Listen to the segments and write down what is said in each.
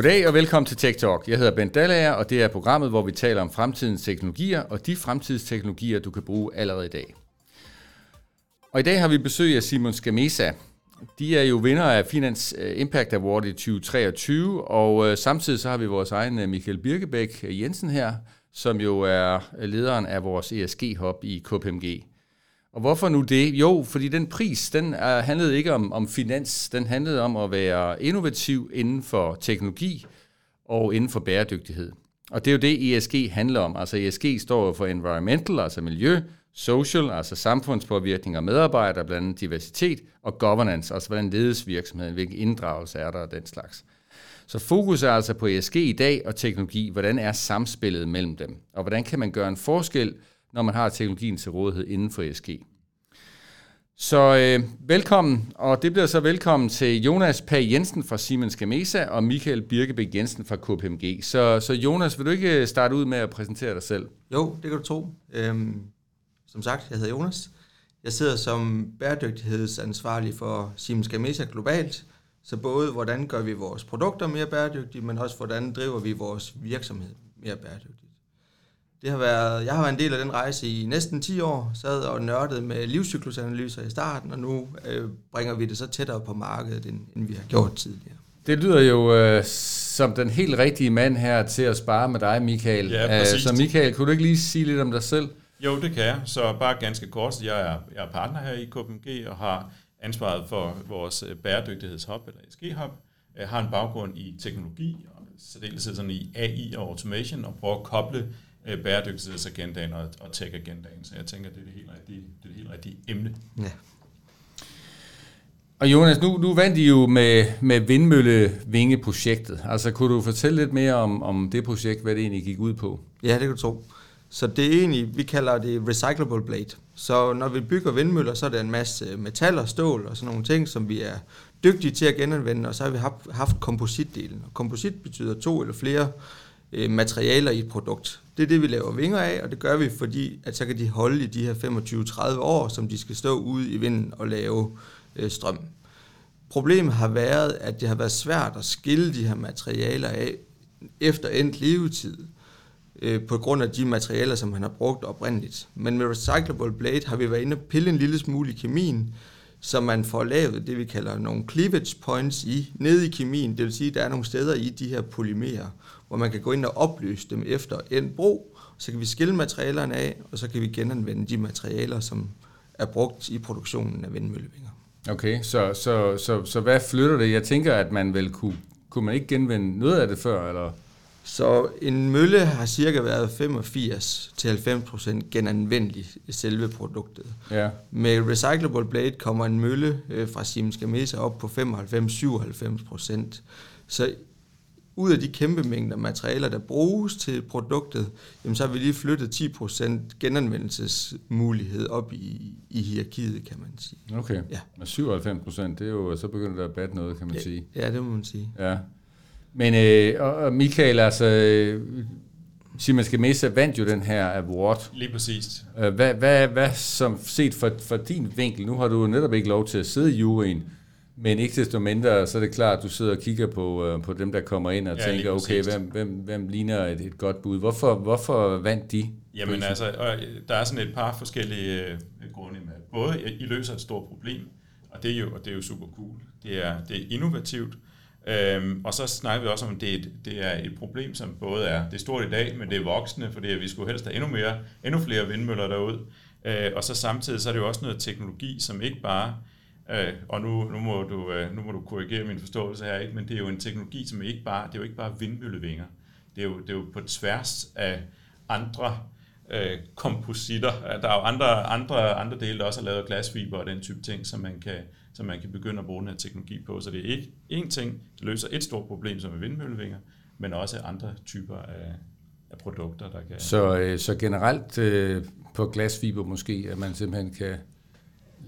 Goddag og velkommen til Tech Talk. Jeg hedder Bent Dallager, og det er programmet, hvor vi taler om fremtidens teknologier og de fremtidsteknologier, du kan bruge allerede i dag. Og i dag har vi besøg af Simon Skamesa. De er jo vinder af Finance eh, Impact Award i 2023, og eh, samtidig så har vi vores egen eh, Michael Birkebæk Jensen her, som jo er lederen af vores ESG-hub i KPMG. Og hvorfor nu det? Jo, fordi den pris, den handlede ikke om, om finans, den handlede om at være innovativ inden for teknologi og inden for bæredygtighed. Og det er jo det, ESG handler om. Altså ESG står for environmental, altså miljø, social, altså samfundspåvirkning og medarbejdere, blandt andet diversitet, og governance, altså hvordan ledes virksomheden, hvilken inddragelse er der og den slags. Så fokus er altså på ESG i dag og teknologi. Hvordan er samspillet mellem dem? Og hvordan kan man gøre en forskel, når man har teknologien til rådighed inden for ESG? Så øh, velkommen, og det bliver så velkommen til Jonas Pag Jensen fra Siemens Gamesa og Michael Birkebæk Jensen fra KPMG. Så, så Jonas, vil du ikke øh, starte ud med at præsentere dig selv? Jo, det kan du tro. Øhm, som sagt, jeg hedder Jonas. Jeg sidder som bæredygtighedsansvarlig for Siemens Gamesa globalt. Så både hvordan gør vi vores produkter mere bæredygtige, men også hvordan driver vi vores virksomhed mere bæredygtigt. Det har været, jeg har været en del af den rejse i næsten 10 år, sad og nørdet med livscyklusanalyser i starten, og nu øh, bringer vi det så tættere på markedet, end, end vi har gjort tidligere. Det lyder jo øh, som den helt rigtige mand her til at spare med dig, Michael. Ja, præcis. Øh, så Michael, kunne du ikke lige sige lidt om dig selv? Jo, det kan jeg. Så bare ganske kort, jeg er, jeg er partner her i KPMG og har ansvaret for vores øh, bæredygtighedshub, eller SG-hub. Jeg har en baggrund i teknologi, og særdeleshed sådan i AI og automation, og prøver at koble øh, bæredygtighedsagendaen og, og tech-agendaen. Så jeg tænker, det er det helt rigtige, det er det helt rigtige emne. Ja. Og Jonas, nu, nu vandt I jo med, med vindmøllevingeprojektet. Altså, kunne du fortælle lidt mere om, om det projekt, hvad det egentlig gik ud på? Ja, det kan du tro. Så det er egentlig, vi kalder det recyclable blade. Så når vi bygger vindmøller, så er der en masse metal og stål og sådan nogle ting, som vi er dygtige til at genanvende, og så har vi haft, haft kompositdelen. Og komposit betyder to eller flere øh, Øh, materialer i et produkt. Det er det, vi laver vinger af, og det gør vi, fordi at så kan de holde i de her 25-30 år, som de skal stå ude i vinden og lave øh, strøm. Problemet har været, at det har været svært at skille de her materialer af efter endt levetid øh, på grund af de materialer, som han har brugt oprindeligt. Men med Recyclable Blade har vi været inde og pille en lille smule i kemien, så man får lavet det, vi kalder nogle cleavage points i, nede i kemien. Det vil sige, at der er nogle steder i de her polymerer, hvor man kan gå ind og opløse dem efter en brug. Så kan vi skille materialerne af, og så kan vi genanvende de materialer, som er brugt i produktionen af vindmøllevinger. Okay, så, så, så, så hvad flytter det? Jeg tænker, at man vel kunne, kunne man ikke genvende noget af det før, eller? Så en mølle har cirka været 85-90% genanvendelig i selve produktet. Ja. Med Recyclable Blade kommer en mølle øh, fra Siemens Gamesa op på 95-97%. Så ud af de kæmpe mængder materialer, der bruges til produktet, jamen så har vi lige flyttet 10% genanvendelsesmulighed op i, i hierarkiet, kan man sige. Okay, ja. med 97%, det er jo, så begynder der at batte noget, kan man ja, sige. Ja, det må man sige. Ja. Men øh, og Michael, altså, øh, Siemens Gamesa vandt jo den her award. Lige præcis. Øh, hvad, hvad, hvad som set fra, fra din vinkel, nu har du netop ikke lov til at sidde i juryen, men ikke desto mindre, så er det klart, at du sidder og kigger på, øh, på dem, der kommer ind og ja, tænker, okay, hvem, hvem, hvem ligner et, et godt bud? Hvorfor, hvorfor vandt de? Jamen altså, der er sådan et par forskellige øh, grunde med. Både I løser et stort problem, og det er jo, og det er jo super cool. Det er, det er innovativt, Øhm, og så snakker vi også om, at det er, et, det er et problem, som både er, det er stort i dag, men det er voksende, fordi vi skulle helst have endnu, mere, endnu flere vindmøller derude. Øh, og så samtidig så er det jo også noget teknologi, som ikke bare, øh, Øh, og nu, nu, må du, øh, nu må du korrigere min forståelse her, ikke? men det er jo en teknologi, som ikke bare, det er jo ikke bare vindmøllevinger. Det er jo, det er jo på tværs af andre øh, kompositter. Øh, der er jo andre, andre, andre dele, der også er lavet glasfiber og den type ting, som man kan, som man kan begynde at bruge den her teknologi på. Så det er ikke én ting, der løser et stort problem, som er vindmøllevinger, men også andre typer af, af produkter, der kan... Så, øh, så generelt øh, på glasfiber måske, at man simpelthen kan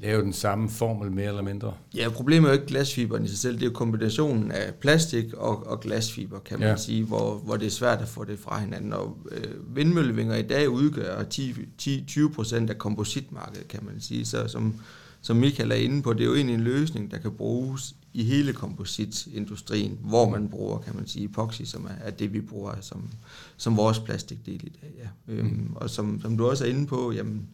lave den samme formel mere eller mindre? Ja, problemet er jo ikke glasfiberen i sig selv, det er jo kombinationen af plastik og, og glasfiber, kan man ja. sige, hvor, hvor det er svært at få det fra hinanden. Og øh, vindmøllevinger i dag udgør 10-20% af kompositmarkedet, kan man sige. Så som som Michael er inde på, det er jo egentlig en løsning, der kan bruges i hele kompositindustrien, hvor man bruger, kan man sige, epoxy, som er, er det, vi bruger som, som vores plastikdel i dag. Ja. Øhm, mm. Og som, som du også er inde på, jamen,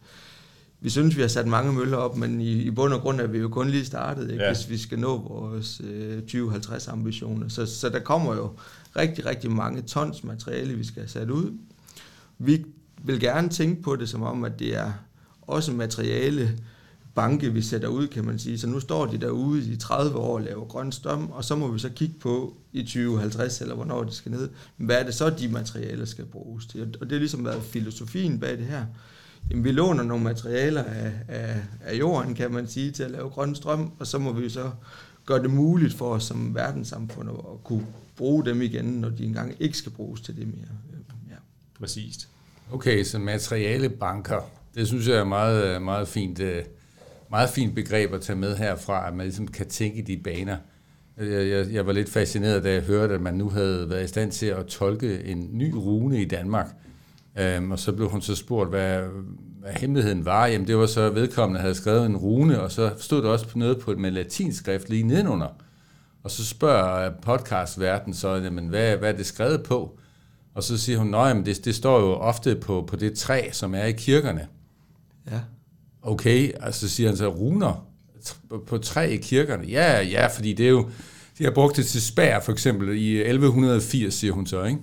vi synes, vi har sat mange møller op, men i, i bund og grund er vi jo kun lige startet, ikke? Ja. hvis vi skal nå vores øh, 2050 ambitioner. Så, så der kommer jo rigtig, rigtig mange tons materiale, vi skal have sat ud. Vi vil gerne tænke på det som om, at det er også materiale, banke, vi sætter ud, kan man sige. Så nu står de derude i 30 år og laver grøn strøm, og så må vi så kigge på i 2050, eller hvornår det skal ned. Hvad er det så, de materialer skal bruges til? Og det har ligesom været filosofien bag det her. Jamen, vi låner nogle materialer af, af, af jorden, kan man sige, til at lave grøn strøm, og så må vi så gøre det muligt for os som verdenssamfund at kunne bruge dem igen, når de engang ikke skal bruges til det mere. Ja. Præcist. Okay, så materialebanker, det synes jeg er meget, meget fint. Øh, meget fint begreb at tage med herfra, at man ligesom kan tænke i de baner. Jeg, jeg, jeg var lidt fascineret, da jeg hørte, at man nu havde været i stand til at tolke en ny rune i Danmark. Øhm, og så blev hun så spurgt, hvad, hvad hemmeligheden var. Jamen det var så, at vedkommende havde skrevet en rune, og så stod der også noget på med latinskrift lige nedenunder. Og så spørger podcastverden så, jamen, hvad, hvad er det skrevet på? Og så siger hun, at det, det står jo ofte på, på det træ, som er i kirkerne. Ja. Okay, altså siger han så, runer på træ i kirkerne. Ja, ja, fordi det er jo, de har brugt det til spær for eksempel i 1180, siger hun så, ikke?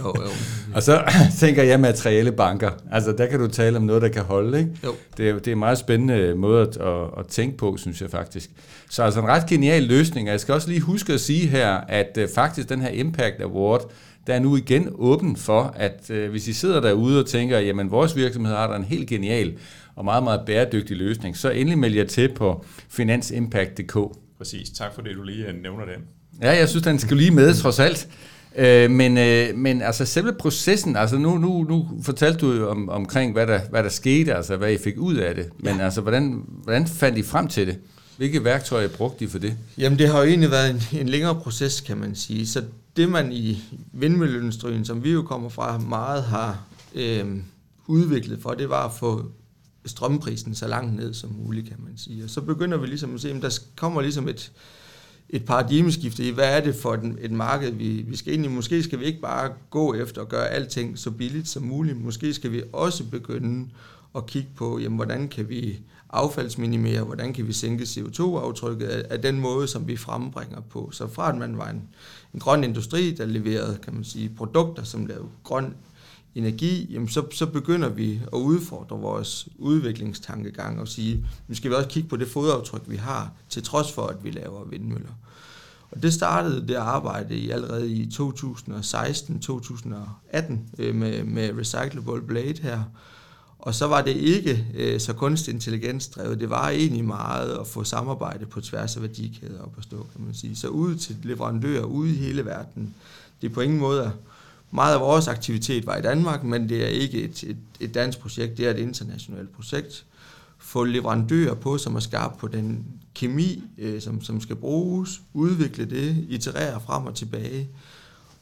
Jo, jo. og så tænker jeg materiale banker. Altså, der kan du tale om noget, der kan holde, ikke? Jo. Det, er, det er en meget spændende måde at, at, at tænke på, synes jeg faktisk. Så altså en ret genial løsning. Og jeg skal også lige huske at sige her, at uh, faktisk den her Impact Award, der er nu igen åben for, at uh, hvis I sidder derude og tænker, jamen vores virksomhed har der en helt genial og meget, meget bæredygtig løsning, så endelig meld jer til på finansimpact.dk. Præcis. Tak for det, du lige øh, nævner den. Ja, jeg synes, den skal lige med, trods alt. Øh, men, øh, men altså selve processen, altså nu, nu, nu fortalte du jo om, omkring, hvad der, hvad der skete, altså hvad I fik ud af det. Men ja. altså, hvordan, hvordan fandt I frem til det? Hvilke værktøjer brugte I for det? Jamen, det har jo egentlig været en, en længere proces, kan man sige. Så det, man i vindmølleindustrien, som vi jo kommer fra, meget har øh, udviklet for, det var at få strømprisen så langt ned som muligt, kan man sige. Og så begynder vi ligesom at se, at der kommer ligesom et, et paradigmeskifte i, hvad er det for et, et marked, vi, vi skal ind i. Måske skal vi ikke bare gå efter og gøre alting så billigt som muligt. Måske skal vi også begynde at kigge på, jamen, hvordan kan vi affaldsminimere, hvordan kan vi sænke CO2-aftrykket af, af den måde, som vi frembringer på. Så fra at man var en, en grøn industri, der leverede kan man sige, produkter, som lavede grøn energi, jamen så, så begynder vi at udfordre vores udviklingstankegang og sige, nu skal vi også kigge på det fodaftryk, vi har, til trods for, at vi laver vindmøller. Og det startede det arbejde i allerede i 2016-2018 øh, med, med Recyclable Blade her. Og så var det ikke øh, så kunstig intelligens drevet. Det var egentlig meget at få samarbejde på tværs af værdikæder op at stå, kan man sige. Så ud til leverandører ude i hele verden. Det er på ingen måde meget af vores aktivitet var i Danmark, men det er ikke et, et, et dansk projekt, det er et internationalt projekt. Få leverandører på, som er skarpe på den kemi, øh, som, som skal bruges, udvikle det, iterere frem og tilbage.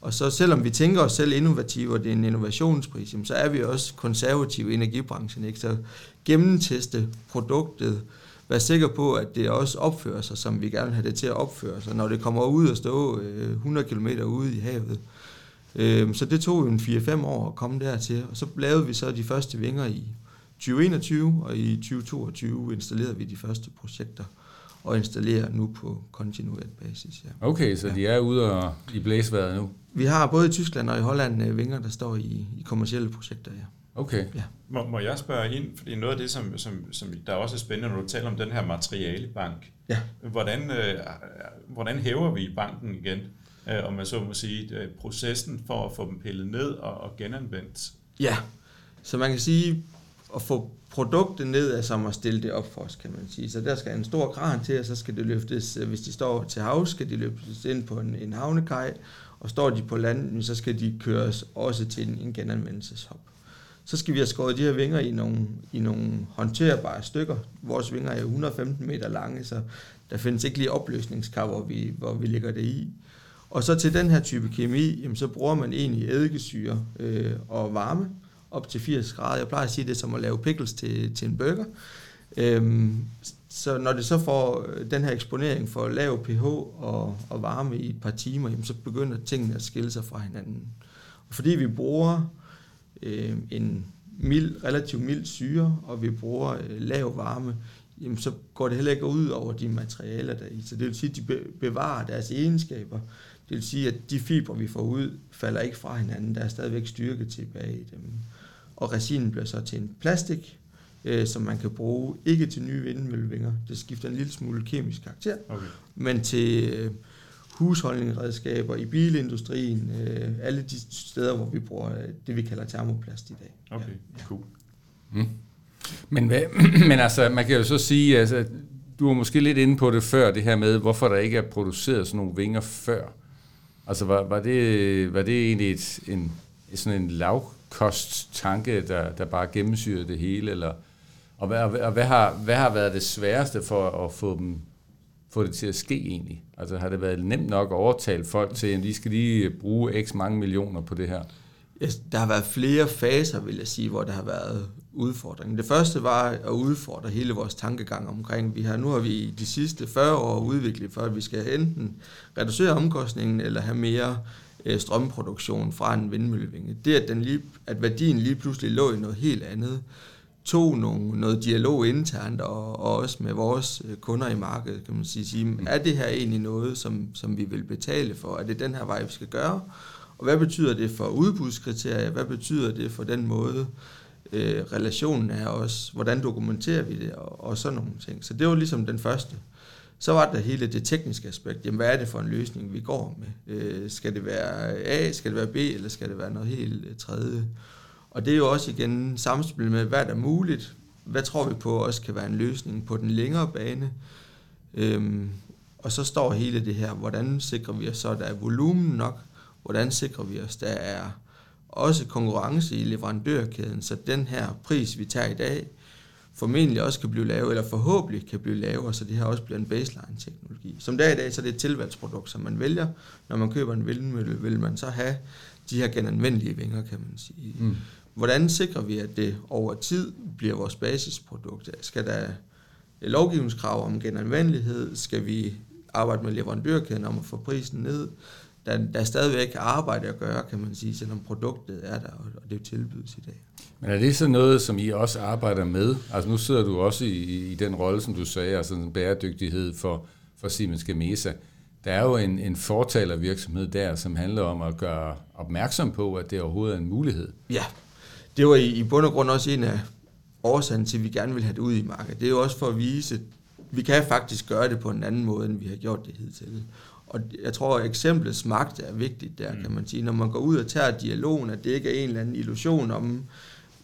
Og så selvom vi tænker os selv innovative, og det er en innovationspris, så er vi også konservative i energibranchen. Ikke? Så gennemteste produktet, være sikker på, at det også opfører sig, som vi gerne vil have det til at opføre sig, når det kommer ud og stå øh, 100 km ude i havet Øh, så det tog jo en 4-5 år at komme dertil, og så lavede vi så de første vinger i 2021, og i 2022 installerede vi de første projekter og installerer nu på kontinuert basis. Ja. Okay, så ja. de er ude og i blæsværet nu? Vi har både i Tyskland og i Holland øh, vinger, der står i, i kommersielle projekter, ja. Okay. Ja. Må, må jeg spørge ind, fordi noget af det, som, som, som der også er spændende, når du taler om den her materialebank, ja. hvordan, øh, hvordan hæver vi banken igen? Øh, om man så må sige, øh, processen for at få dem pillet ned og, og genanvendt. Ja, så man kan sige, at få produktet ned er som at stille det op for os, kan man sige. Så der skal en stor kran til, og så skal det løftes, øh, hvis de står til havs, skal de løftes ind på en, en havnekaj, og står de på land, så skal de køres også til en, en genanvendelseshop. Så skal vi have skåret de her vinger i nogle, i nogle håndterbare stykker. Vores vinger er 115 meter lange, så der findes ikke lige opløsningskar, hvor vi, hvor vi lægger det i. Og så til den her type kemi, jamen, så bruger man egentlig eddikesyre øh, og varme op til 80 grader. Jeg plejer at sige det som at lave pickles til, til en burger. Øhm, så når det så får øh, den her eksponering for lav pH og, og varme i et par timer, jamen, så begynder tingene at skille sig fra hinanden. Og fordi vi bruger øh, en mild, relativt mild syre, og vi bruger øh, lav varme, jamen, så går det heller ikke ud over de materialer, der er i. Så det vil sige, at de bevarer deres egenskaber. Det vil sige, at de fibre, vi får ud, falder ikke fra hinanden. Der er stadigvæk styrke tilbage i dem. Og resinen bliver så til en plastik, øh, som man kan bruge ikke til nye vindmøllevinger. Det skifter en lille smule kemisk karakter, okay. men til øh, husholdningsredskaber i bilindustrien, øh, alle de steder, hvor vi bruger øh, det, vi kalder termoplast i dag. Okay, ja. cool. Mm. Men, hvad, men altså, man kan jo så sige, altså, du var måske lidt inde på det før, det her med, hvorfor der ikke er produceret sådan nogle vinger før. Altså, var, var, det, var det egentlig et, en, sådan en lavkost tanke, der, der bare gennemsyrede det hele, eller og hvad, og hvad, har, hvad har været det sværeste for at få, dem, få det til at ske egentlig? Altså har det været nemt nok at overtale folk til, at de skal lige bruge x mange millioner på det her? Ja, der har været flere faser, vil jeg sige, hvor der har været udfordringen. Det første var at udfordre hele vores tankegang omkring, vi har, nu har vi de sidste 40 år udviklet for, at vi skal enten reducere omkostningen eller have mere øh, strømproduktion fra en vindmøllevinge. Det, at, den lige, at værdien lige pludselig lå i noget helt andet, tog nogle, noget dialog internt og, og også med vores øh, kunder i markedet, kan man sige, sige er det her egentlig noget, som, som vi vil betale for? Er det den her vej, vi skal gøre? Og hvad betyder det for udbudskriterier? Hvad betyder det for den måde, øh, relationen er også? Hvordan dokumenterer vi det? Og, og sådan nogle ting. Så det var ligesom den første. Så var der hele det tekniske aspekt. Jamen, hvad er det for en løsning, vi går med? Øh, skal det være A, skal det være B, eller skal det være noget helt øh, tredje? Og det er jo også igen samspil med, hvad der er muligt, hvad tror vi på også kan være en løsning på den længere bane. Øhm, og så står hele det her, hvordan sikrer vi os så, der er volumen nok, hvordan sikrer vi os, der er også konkurrence i leverandørkæden, så den her pris, vi tager i dag, formentlig også kan blive lavere, eller forhåbentlig kan blive lavere, så det her også bliver en baseline-teknologi. Som der i dag, så er det et tilvalgsprodukt, som man vælger. Når man køber en vindmølle, vil man så have de her genanvendelige vinger, kan man sige. Mm. Hvordan sikrer vi, at det over tid bliver vores basisprodukt? Skal der lovgivningskrav om genanvendelighed? Skal vi arbejde med leverandørkæden om at få prisen ned? Der, der er stadigvæk arbejde at gøre, kan man sige, selvom produktet er der, og det tilbydes i dag. Men er det så noget, som I også arbejder med? Altså nu sidder du også i, i den rolle, som du sagde, altså en bæredygtighed for, for Siemens Gamesa. Der er jo en, en fortalervirksomhed der, som handler om at gøre opmærksom på, at det overhovedet er en mulighed. Ja, det var i, i bund og grund også en af årsagen til, at vi gerne vil have det ud i markedet. Det er jo også for at vise, at vi kan faktisk gøre det på en anden måde, end vi har gjort det hidtil. Og jeg tror, at eksemplets magt er vigtigt der, kan man sige. Når man går ud og tager dialogen, at det ikke er en eller anden illusion om,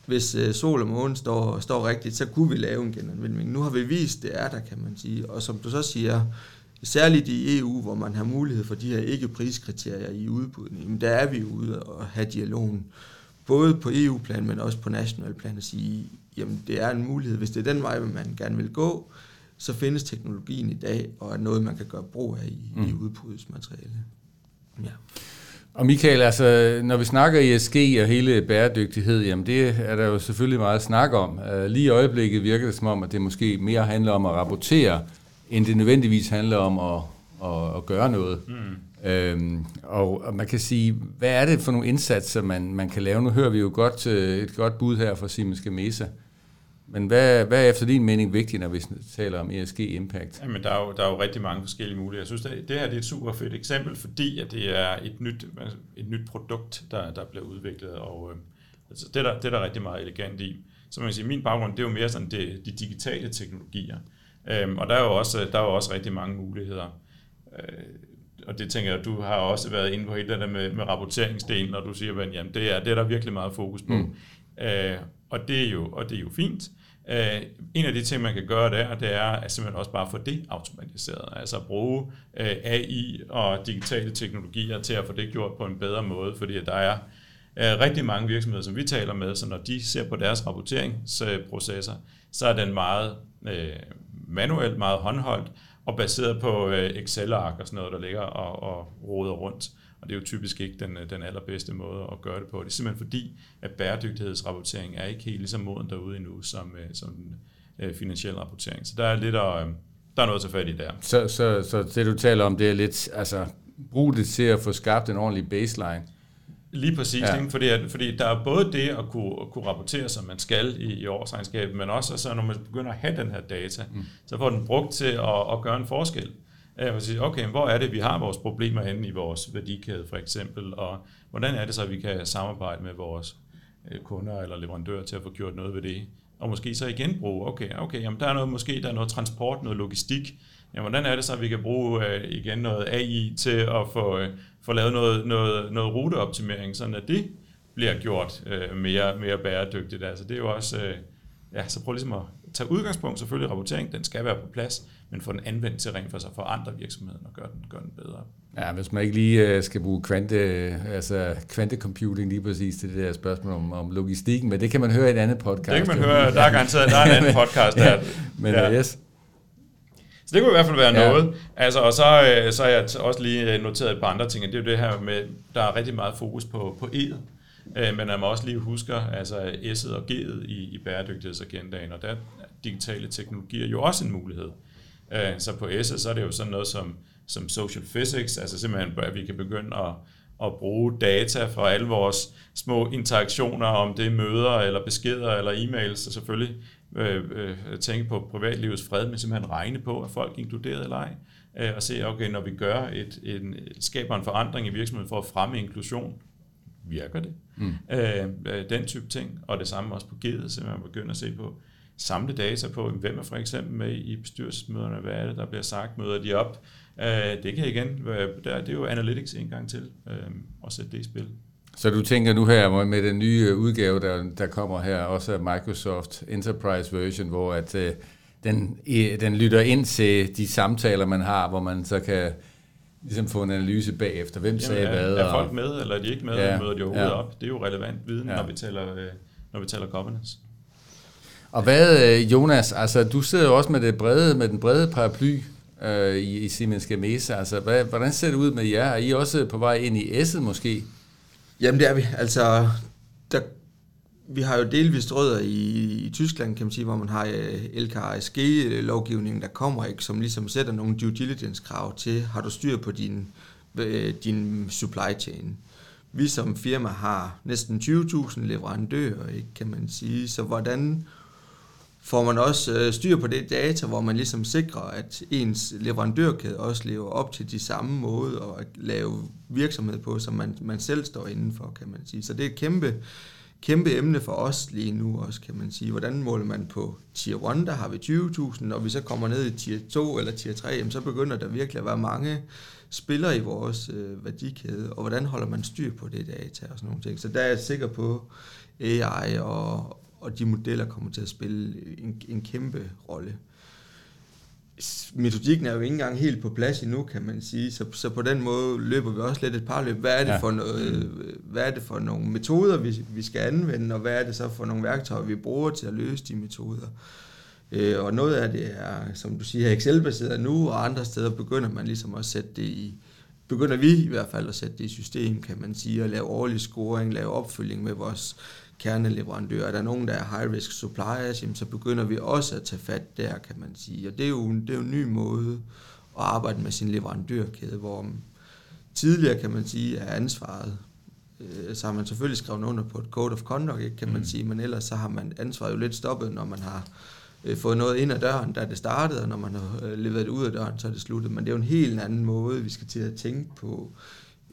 hvis øh, sol og måne står, står rigtigt, så kunne vi lave en genanvending. Nu har vi vist, det er der, kan man sige. Og som du så siger, særligt i EU, hvor man har mulighed for de her ikke-priskriterier i udbuddet, der er vi ude og have dialogen både på EU-plan, men også på national plan, at sige, jamen det er en mulighed, hvis det er den vej, man gerne vil gå, så findes teknologien i dag, og er noget, man kan gøre brug af i, mm. i udbudsmateriale. Ja. Og Michael, altså, når vi snakker ESG og hele bæredygtighed, jamen det er der jo selvfølgelig meget snak om. Uh, lige i øjeblikket virker det som om, at det måske mere handler om at rapportere, end det nødvendigvis handler om at, at, at gøre noget. Mm. Øhm, og, og man kan sige, hvad er det for nogle indsatser, man, man kan lave? Nu hører vi jo godt, øh, et godt bud her fra Siemens Gamesa. Men hvad, hvad er efter din mening vigtigt, når vi taler om ESG Impact? Jamen, der er jo, der er jo rigtig mange forskellige muligheder. Jeg synes, det, det her det er et super fedt eksempel, fordi at det er et nyt, et nyt produkt, der, der bliver udviklet, og øh, altså, det, er der, det er der rigtig meget elegant i. Så man kan sige, min baggrund, det er jo mere sådan det, de digitale teknologier. Øhm, og der er, jo også, der er jo også rigtig mange muligheder. Øh, og det tænker jeg, du har også været inde på hele det der med, med rapporteringsdelen, når du siger, at jamen, det, er, det er der virkelig meget fokus på. Mm. Øh, og, det er jo, og det er jo fint. Øh, en af de ting, man kan gøre der, det er at simpelthen også bare få det automatiseret. Altså bruge øh, AI og digitale teknologier til at få det gjort på en bedre måde, fordi der er øh, rigtig mange virksomheder, som vi taler med, så når de ser på deres rapporteringsprocesser, så er den meget øh, manuelt, meget håndholdt, og baseret på øh, Excel-ark og sådan noget, der ligger og, og roder rundt. Og det er jo typisk ikke den, den allerbedste måde at gøre det på. Det er simpelthen fordi, at bæredygtighedsrapportering er ikke helt lige så moden derude endnu, som, øh, som den øh, finansiel rapportering. Så der er lidt at, øh, der er noget til fat i der. Så, så, så det du taler om, det er lidt, altså brug det til at få skabt en ordentlig baseline. Lige præcis, ja. ikke? Fordi, at, fordi der er både det at kunne, at kunne rapportere, som man skal i, i årsregnskabet, men også altså, når man begynder at have den her data, mm. så får den brugt til at, at gøre en forskel. Jeg sige, okay, hvor er det, vi har vores problemer henne i vores værdikæde for eksempel, og hvordan er det så, at vi kan samarbejde med vores øh, kunder eller leverandører til at få gjort noget ved det? Og måske så igen bruge, okay, okay jamen der er noget, måske der er noget transport, noget logistik, jamen hvordan er det så, at vi kan bruge øh, igen noget AI til at få, øh, få lavet noget, noget, noget ruteoptimering, sådan at det bliver gjort øh, mere, mere bæredygtigt. Altså det er jo også, øh, ja, så prøv ligesom at tage udgangspunkt, selvfølgelig rapportering, den skal være på plads, men få den anvendt til rent for sig for andre virksomheder og gøre den, gøre den bedre. Ja, hvis man ikke lige uh, skal bruge kvante, altså kvantecomputing lige præcis til det der spørgsmål om, om logistikken, men det kan man høre i et andet podcast. Det kan man høre, der er garanteret, der er en anden podcast der. ja, men ja. yes. Så det kunne i hvert fald være ja. noget. Altså, og så, øh, så har jeg også lige noteret et par andre ting, det er jo det her med, der er rigtig meget fokus på, på E'et. Øh, men at man også lige husker altså S'et og G'et i, i bæredygtighedsagendaen, og der er digitale teknologier jo også en mulighed. Øh, så på S'et, så er det jo sådan noget som, som social physics, altså simpelthen, at vi kan begynde at, at bruge data fra alle vores små interaktioner, om det er møder, eller beskeder, eller e-mails, og selvfølgelig øh, øh, tænke på privatlivets fred, men simpelthen regne på, at folk inkluderet eller ej, øh, og se, okay, når vi gør et, en, skaber en forandring i virksomheden for at fremme inklusion, virker det? Mm. Øh, øh, den type ting, og det samme også på G'et, så man begynder at se på, samle data på, hvem er for eksempel med i bestyrelsesmøderne, hvad er det, der bliver sagt, møder de op. Øh, det kan igen, der, det er jo analytics en gang til, øh, at sætte det i spil. Så du tænker nu her med den nye udgave, der, der kommer her, også af Microsoft Enterprise version, hvor at øh, den, den lytter ind til de samtaler, man har, hvor man så kan ligesom få en analyse bagefter. Hvem Jamen, sagde er, hvad? Er folk med, eller er de ikke med, ja, møder de overhovedet ja. op? Det er jo relevant viden, ja. når, vi taler, øh, når vi taler governance. Og hvad, øh, Jonas, altså du sidder jo også med, det brede, med den brede paraply øh, i, i Siemens Gamesa. Altså, hvad, hvordan ser det ud med jer? Er I også på vej ind i S'et måske? Jamen det er vi. Altså, der, vi har jo delvist rødder i, i Tyskland, kan man sige, hvor man har øh, uh, LKSG-lovgivningen, øh, der kommer, ikke, som ligesom sætter nogle due diligence-krav til, har du styr på din, uh, din supply chain. Vi som firma har næsten 20.000 leverandører, ikke, kan man sige, så hvordan får man også øh, styr på det data, hvor man ligesom sikrer, at ens leverandørkæde også lever op til de samme måde at lave virksomhed på, som man, man selv står indenfor, kan man sige. Så det er et kæmpe, kæmpe emne for os lige nu også, kan man sige. Hvordan måler man på tier 1, der har vi 20.000, og vi så kommer ned i tier 2 eller tier 3, jamen, så begynder der virkelig at være mange spillere i vores øh, værdikæde, og hvordan holder man styr på det data og sådan nogle ting. Så der er jeg sikker på AI og, og de modeller kommer til at spille en, en kæmpe rolle. Metodikken er jo ikke engang helt på plads endnu, kan man sige, så, så på den måde løber vi også lidt et par løb. Hvad er det, ja. for, noget, hvad er det for nogle metoder, vi, vi skal anvende, og hvad er det så for nogle værktøjer, vi bruger til at løse de metoder? Øh, og noget af det er, som du siger, Excel-baseret nu, og andre steder begynder man ligesom at sætte det i, begynder vi i hvert fald at sætte det i system, kan man sige, og lave årlig scoring, lave opfølging med vores kerneleverandører. Er der nogen, der er high-risk suppliers, jamen, så begynder vi også at tage fat der, kan man sige. Og det er jo, det er jo en ny måde at arbejde med sin leverandørkæde, hvor tidligere, kan man sige, er ansvaret øh, så har man selvfølgelig skrevet under på et code of conduct, ikke, kan man mm. sige, men ellers så har man ansvaret jo lidt stoppet, når man har øh, fået noget ind ad døren, da det startede, og når man har øh, leveret det ud af døren, så er det sluttet. Men det er jo en helt anden måde, vi skal til at tænke på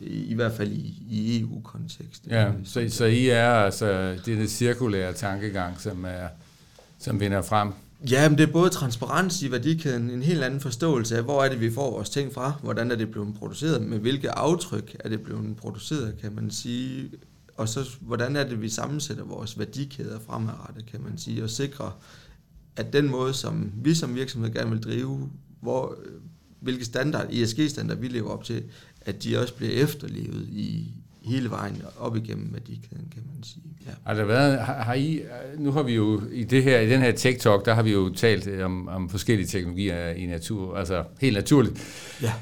i hvert fald i, i EU-kontekst. Ja, så, så I er altså, det er det cirkulære tankegang, som, er, som vinder frem? Ja, men det er både transparens i værdikæden, en helt anden forståelse af, hvor er det, vi får vores ting fra, hvordan er det blevet produceret, med hvilke aftryk er det blevet produceret, kan man sige, og så hvordan er det, vi sammensætter vores værdikæder fremadrettet, kan man sige, og sikre, at den måde, som vi som virksomhed gerne vil drive, hvor, hvilke standard, ESG-standard vi lever op til, at de også bliver efterlevet i hele vejen op igennem værdikæden, kan man sige. Ja. Har der været, har, har I, nu har vi jo i, det her, i den her Tech Talk, der har vi jo talt om, om forskellige teknologier i natur, altså helt naturligt. Ja.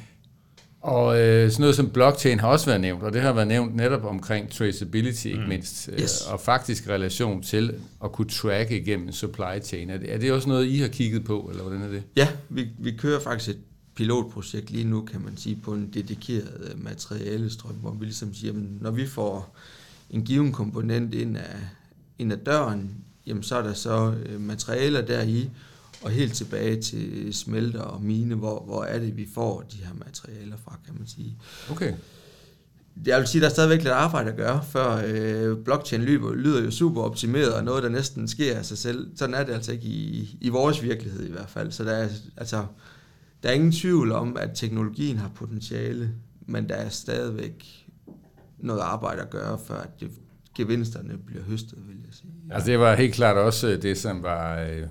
Og øh, sådan noget som blockchain har også været nævnt, og det har været nævnt netop omkring traceability, ikke mm. mindst, øh, yes. og faktisk relation til at kunne tracke igennem supply chain. Er det, er det også noget, I har kigget på, eller hvordan er det? Ja, vi, vi kører faktisk et pilotprojekt lige nu, kan man sige, på en dedikeret øh, materialestrøm, hvor vi ligesom siger, at når vi får en given komponent ind af, ind af døren, jamen så er der så øh, materialer der i, og helt tilbage til smelter og mine, hvor, hvor er det, vi får de her materialer fra, kan man sige. Okay. Jeg vil sige, der er stadigvæk lidt arbejde at gøre, før øh, blockchain lyder, lyder jo super optimeret, og noget, der næsten sker af sig selv. Sådan er det altså ikke i, i vores virkelighed i hvert fald. Så der er, altså, der er ingen tvivl om, at teknologien har potentiale, men der er stadigvæk noget arbejde at gøre, før at det, gevinsterne bliver høstet, vil jeg sige. Altså det var helt klart også det, som var øh,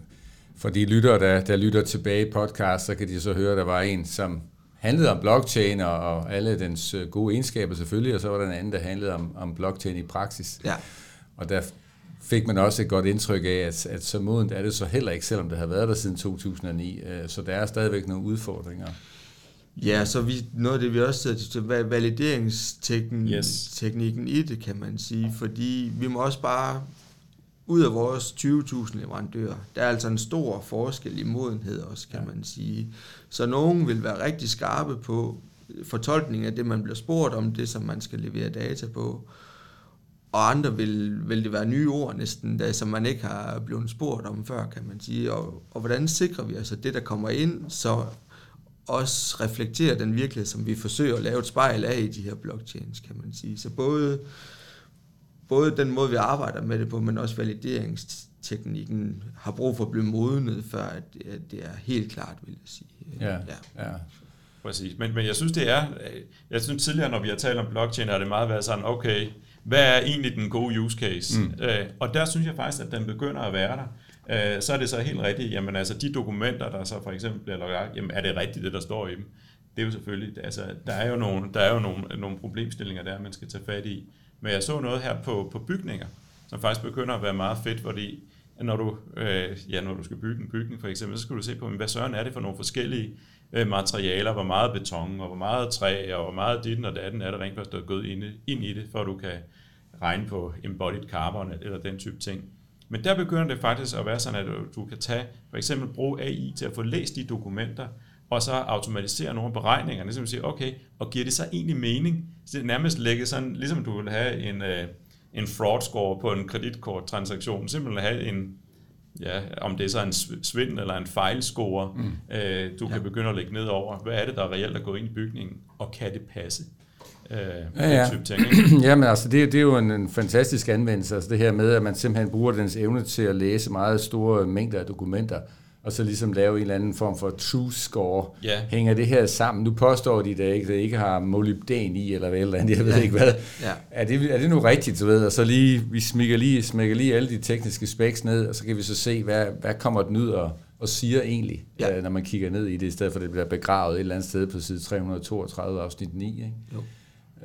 for de lyttere, der, der lytter tilbage i podcast, så kan de så høre, at der var en, som handlede om blockchain og, og alle dens øh, gode egenskaber selvfølgelig, og så var der en anden, der handlede om, om blockchain i praksis. Ja. Og der fik man også et godt indtryk af, at, at så modent er det så heller ikke, selvom det har været der siden 2009. Øh, så der er stadigvæk nogle udfordringer. Ja, så vi, noget af det, vi også sætter til valideringsteknikken yes. i det, kan man sige, fordi vi må også bare ud af vores 20.000 leverandører, der er altså en stor forskel i modenhed også, kan ja. man sige. Så nogen vil være rigtig skarpe på fortolkning af det, man bliver spurgt om, det som man skal levere data på. Og andre vil, vil det være nye ord næsten, da, som man ikke har blevet spurgt om før, kan man sige. Og, og hvordan sikrer vi altså det, der kommer ind, så også reflekterer den virkelighed, som vi forsøger at lave et spejl af i de her blockchains, kan man sige. Så både både den måde, vi arbejder med det på, men også valideringsteknikken har brug for at blive modnet, før at, det er helt klart, vil jeg sige. Ja, ja. ja. Præcis. Men, men jeg synes, det er, jeg synes tidligere, når vi har talt om blockchain, har det meget været sådan, okay, hvad er egentlig den gode use case? Mm. Øh, og der synes jeg faktisk, at den begynder at være der. Øh, så er det så helt rigtigt, jamen altså de dokumenter, der så for eksempel bliver lagt, jamen er det rigtigt, det der står i dem? Det er jo selvfølgelig, altså der er jo nogle, der er jo nogle, nogle problemstillinger der, man skal tage fat i. Men jeg så noget her på, på bygninger, som faktisk begynder at være meget fedt, fordi når du, øh, ja, når du skal bygge en bygning for eksempel, så skal du se på, hvad søren er det for nogle forskellige øh, materialer, hvor meget beton, og hvor meget træ, og hvor meget dit og datten er der rent faktisk, der er gået ind, ind i det, for at du kan regne på embodied carbon eller den type ting. Men der begynder det faktisk at være sådan, at du kan tage, for eksempel bruge AI til at få læst de dokumenter, og så automatisere nogle beregninger, ligesom at sige, okay, og giver det så egentlig mening? Så det er nærmest lægge sådan, ligesom du vil have en, øh, en fraud score på en kreditkorttransaktion, simpelthen have en, ja, om det er så en svindel eller en fejlscore, mm. øh, du ja. kan begynde at lægge ned over. Hvad er det, der er reelt at gå ind i bygningen, og kan det passe? Øh, ja, ja. Type ting, Jamen altså, det, det er jo en, en fantastisk anvendelse, altså det her med, at man simpelthen bruger dens evne til at læse meget store mængder af dokumenter, og så ligesom lave en eller anden form for true score. Ja. Hænger det her sammen? Nu påstår de, at det ikke, ikke har molybden i, eller hvad eller andet, jeg ved ja. ikke hvad. Ja. Er, det, er det nu rigtigt, du ved? Og så lige, vi smækker lige, smækker lige alle de tekniske specs ned, og så kan vi så se, hvad, hvad kommer den ud og, og siger egentlig, ja. øh, når man kigger ned i det, i stedet for at det bliver begravet et eller andet sted på side 332 afsnit 9. Ikke? Jo.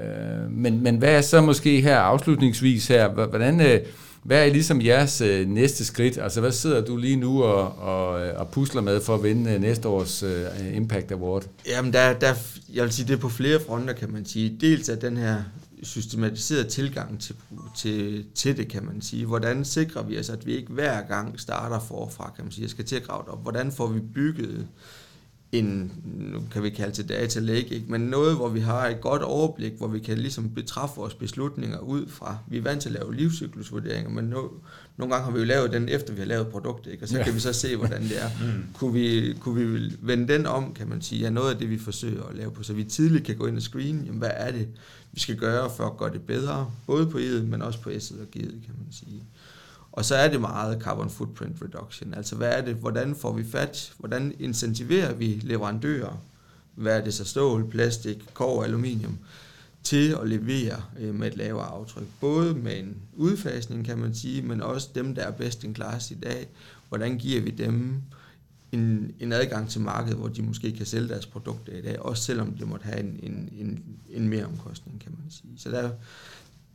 Øh, men, men hvad er så måske her afslutningsvis her, hvordan... Øh, hvad er ligesom jeres øh, næste skridt? Altså, hvad sidder du lige nu og, og, øh, og pusler med for at vinde øh, næste års øh, Impact Award? Jamen, der, der, jeg vil sige, det er på flere fronter, kan man sige. Dels er den her systematiserede tilgang til, til, til det, kan man sige. Hvordan sikrer vi os, at vi ikke hver gang starter forfra, kan man sige, jeg skal til at grave det op. Hvordan får vi bygget en, nu kan vi kalde det data lake, ikke? men noget, hvor vi har et godt overblik, hvor vi kan ligesom betræffe vores beslutninger ud fra. Vi er vant til at lave livscyklusvurderinger, men nu, nogle gange har vi jo lavet den, efter vi har lavet produktet, ikke? og så ja. kan vi så se, hvordan det er. mm. kunne, vi, kunne vi vende den om, kan man sige, er noget af det, vi forsøger at lave på, så vi tidligt kan gå ind og screen, jamen, hvad er det, vi skal gøre for at gøre det bedre, både på E'et, men også på S'et og G'et, kan man sige. Og så er det meget carbon footprint reduction. Altså hvad er det, hvordan får vi fat, hvordan incentiverer vi leverandører, hvad er det så stål, plastik, kov, aluminium, til at levere øh, med et lavere aftryk. Både med en udfasning, kan man sige, men også dem, der er best in class i dag. Hvordan giver vi dem en, en adgang til markedet, hvor de måske kan sælge deres produkter i dag, også selvom det måtte have en, en, en, en mere omkostning, kan man sige. Så der,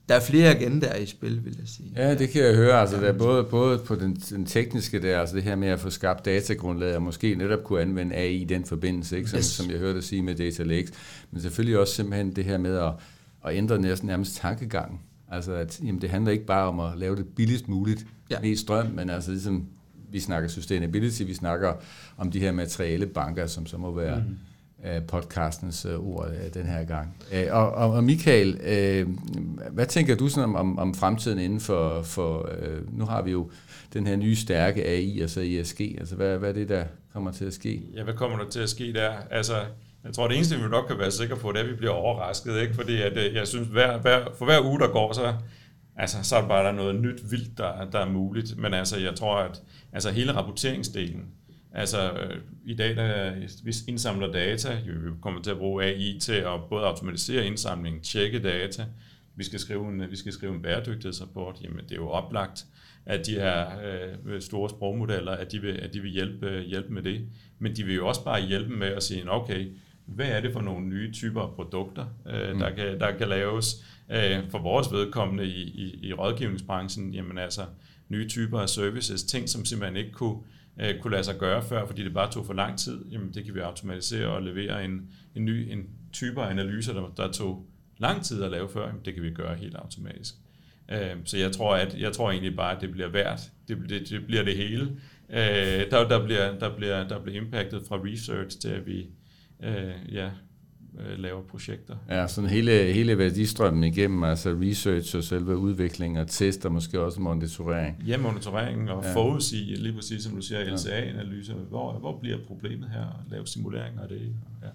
der er flere agendaer i spil, vil jeg sige. Ja, det kan jeg høre. Altså, der er både, både på den, den tekniske der, altså det her med at få skabt datagrundlag, og måske netop kunne anvende AI i den forbindelse, ikke? Som, yes. som jeg hørte sige med Data Lakes. Men selvfølgelig også simpelthen det her med at, at ændre næsten nærmest tankegangen. Altså, at jamen, det handler ikke bare om at lave det billigst muligt, ja. mest strøm, men altså ligesom, vi snakker sustainability, vi snakker om de her materielle banker, som så må være mm podcastens øh, ord øh, den her gang. Øh, og, og, og, Michael, hvad tænker du sådan om, om, fremtiden inden for, for nu har vi jo den her nye stærke AI og så ESG, altså hvad, hvad er det, der kommer til at ske? Ja, hvad kommer der til at ske der? Altså, jeg tror, det eneste, vi nok kan være sikre på, det er, at vi bliver overrasket, ikke? fordi at, jeg synes, hver, hver, for hver uge, der går, så, altså, så er der bare der noget nyt vildt, der, der er muligt. Men altså, jeg tror, at altså, hele rapporteringsdelen, Altså, øh, i dag, der, vi indsamler data, vi kommer til at bruge AI til at både automatisere indsamlingen, tjekke data, vi skal skrive en, vi skal skrive en bæredygtighedsrapport, jamen det er jo oplagt, at de her øh, store sprogmodeller, at de, vil, at de vil hjælpe, hjælpe med det. Men de vil jo også bare hjælpe med at sige, okay, hvad er det for nogle nye typer af produkter, øh, mm. der, kan, der kan laves øh, for vores vedkommende i, i, i rådgivningsbranchen, jamen altså nye typer af services, ting som simpelthen ikke kunne øh, Øh, kunne lade sig gøre før, fordi det bare tog for lang tid, jamen det kan vi automatisere og levere en, en ny en type af analyser, der, der tog lang tid at lave før, jamen det kan vi gøre helt automatisk. Øh, så jeg tror, at, jeg tror egentlig bare, at det bliver værd. Det, det, det bliver det hele. Øh, der, der, bliver, der, bliver, der bliver impactet fra research til, at vi øh, ja, øh, laver projekter. Ja, sådan hele, hele værdistrømmen igennem, altså research og selve udvikling og test og måske også monitorering. Ja, monitorering og ja. forudsige, lige præcis som du siger, LCA-analyser. Hvor, hvor bliver problemet her? Lave simuleringer af det. Ja.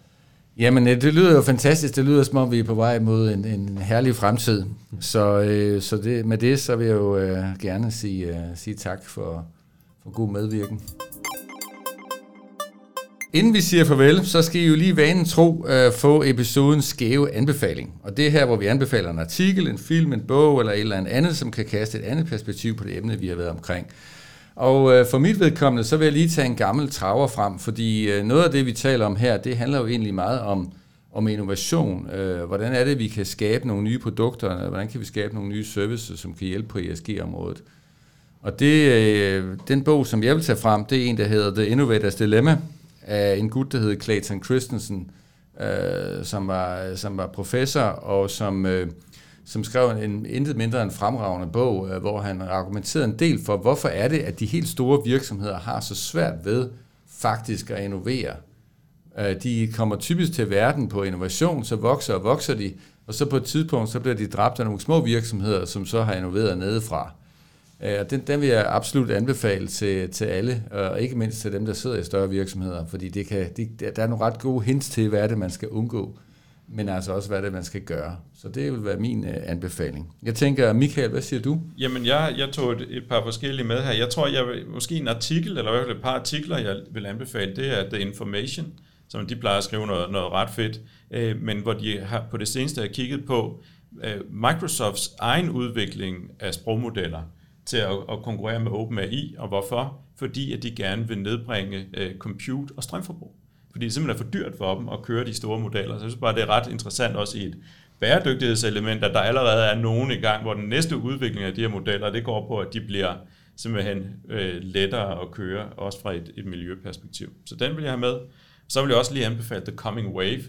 Jamen, øh, det lyder jo fantastisk. Det lyder som om, vi er på vej mod en, en herlig fremtid. Så, øh, så det, med det, så vil jeg jo øh, gerne sige, øh, sige tak for, for god medvirken. Inden vi siger farvel, så skal I jo lige vanen tro uh, få episodens skæve anbefaling. Og det er her, hvor vi anbefaler en artikel, en film, en bog eller et eller andet, som kan kaste et andet perspektiv på det emne, vi har været omkring. Og øh, for mit vedkommende, så vil jeg lige tage en gammel traver frem, fordi øh, noget af det, vi taler om her, det handler jo egentlig meget om, om innovation. Hvordan er det, vi kan skabe nogle nye produkter? Hvordan kan vi skabe nogle nye services, som kan hjælpe på ESG-området? Og det, den bog, som jeg vil tage frem, det er en, der hedder The Innovator's Dilemma, af en gut, der hed Clayton Christensen, øh, som, var, som var professor, og som, øh, som skrev en intet mindre en fremragende bog, øh, hvor han argumenterede en del for, hvorfor er det, at de helt store virksomheder har så svært ved faktisk at innovere. Øh, de kommer typisk til verden på innovation, så vokser og vokser de, og så på et tidspunkt, så bliver de dræbt af nogle små virksomheder, som så har innoveret nedefra. Øh, og den, den vil jeg absolut anbefale til, til alle, og ikke mindst til dem, der sidder i større virksomheder, fordi det kan, det, der er nogle ret gode hints til, hvad er det, man skal undgå, men altså også, hvad er det, man skal gøre. Så det vil være min uh, anbefaling. Jeg tænker, Michael, hvad siger du? Jamen, jeg, jeg tog et, et par forskellige med her. Jeg tror, jeg vil, måske en artikel, eller i hvert fald et par artikler, jeg vil anbefale, det er The Information, som de plejer at skrive noget, noget ret fedt, øh, men hvor de har på det seneste har kigget på øh, Microsofts egen udvikling af sprogmodeller til at, at konkurrere med OpenAI, og hvorfor? Fordi at de gerne vil nedbringe øh, compute og strømforbrug. Fordi det simpelthen er for dyrt for dem at køre de store modeller. Så jeg synes bare, det er ret interessant også i et bæredygtighedselement, at der allerede er nogen i gang, hvor den næste udvikling af de her modeller, det går på, at de bliver simpelthen øh, lettere at køre, også fra et, et miljøperspektiv. Så den vil jeg have med. Så vil jeg også lige anbefale The Coming Wave,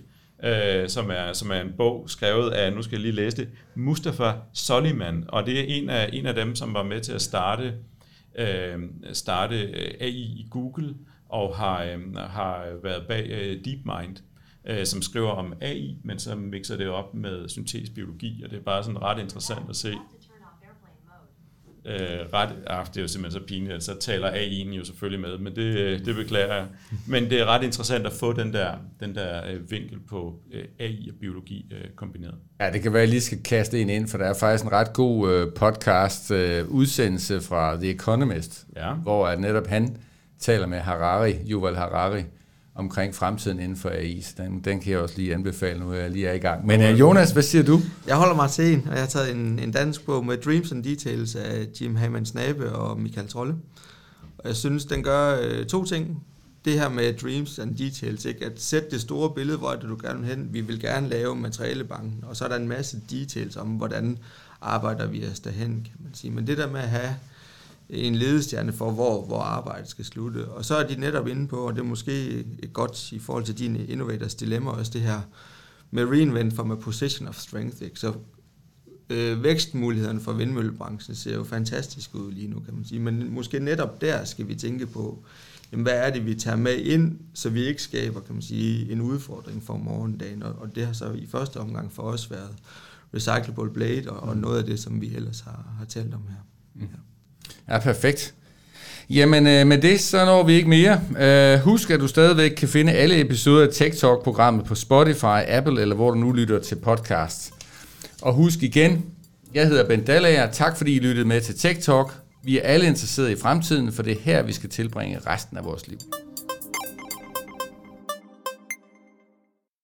øh, som, er, som er en bog skrevet af, nu skal jeg lige læse det, Mustafa Soliman, og det er en af, en af dem, som var med til at starte, øh, starte AI i Google, og har, øh, har været bag øh, DeepMind, øh, som skriver om AI, men så mixer det op med syntetisk biologi, og det er bare sådan ret interessant at se, øh, ret... Ah, det er jo simpelthen så pinligt, at så taler AI'en jo selvfølgelig med, men det, øh, det beklager jeg. Men det er ret interessant at få den der, den der øh, vinkel på øh, AI og biologi øh, kombineret. Ja, det kan være, at jeg lige skal kaste en ind, for der er faktisk en ret god øh, podcast øh, udsendelse fra The Economist, ja. hvor at netop han taler med Harari, Yuval Harari, omkring fremtiden inden for AI. Den, den kan jeg også lige anbefale, nu jeg lige er i gang. Men uh, Jonas, hvad siger du? Jeg holder mig til en, og jeg har taget en, en dansk bog med Dreams and Details af Jim Hammond Snabe og Michael Trolle. Og jeg synes, den gør øh, to ting. det her med dreams and details, ikke? at sætte det store billede, hvor er det du gerne vil hen. Vi vil gerne lave materialebanken, og så er der en masse details om, hvordan arbejder vi os derhen, kan man sige. Men det der med at have en ledestjerne for, hvor, hvor arbejdet skal slutte. Og så er de netop inde på, og det er måske et godt i forhold til dine innovators dilemma også det her med reinvent from a position of strength. Ikke? Så øh, vækstmulighederne for vindmøllebranchen ser jo fantastisk ud lige nu, kan man sige. Men måske netop der skal vi tænke på, jamen, hvad er det, vi tager med ind, så vi ikke skaber, kan man sige, en udfordring for morgendagen. Og, og det har så i første omgang for os været recyclable blade, og, og noget af det, som vi ellers har, har talt om her. Mm. Ja. Ja, perfekt. Jamen øh, med det, så når vi ikke mere. Øh, husk, at du stadigvæk kan finde alle episoder af Tech Talk-programmet på Spotify, Apple eller hvor du nu lytter til podcast. Og husk igen, jeg hedder Ben Dallager. Tak fordi I lyttede med til Tech Talk. Vi er alle interesserede i fremtiden, for det er her, vi skal tilbringe resten af vores liv.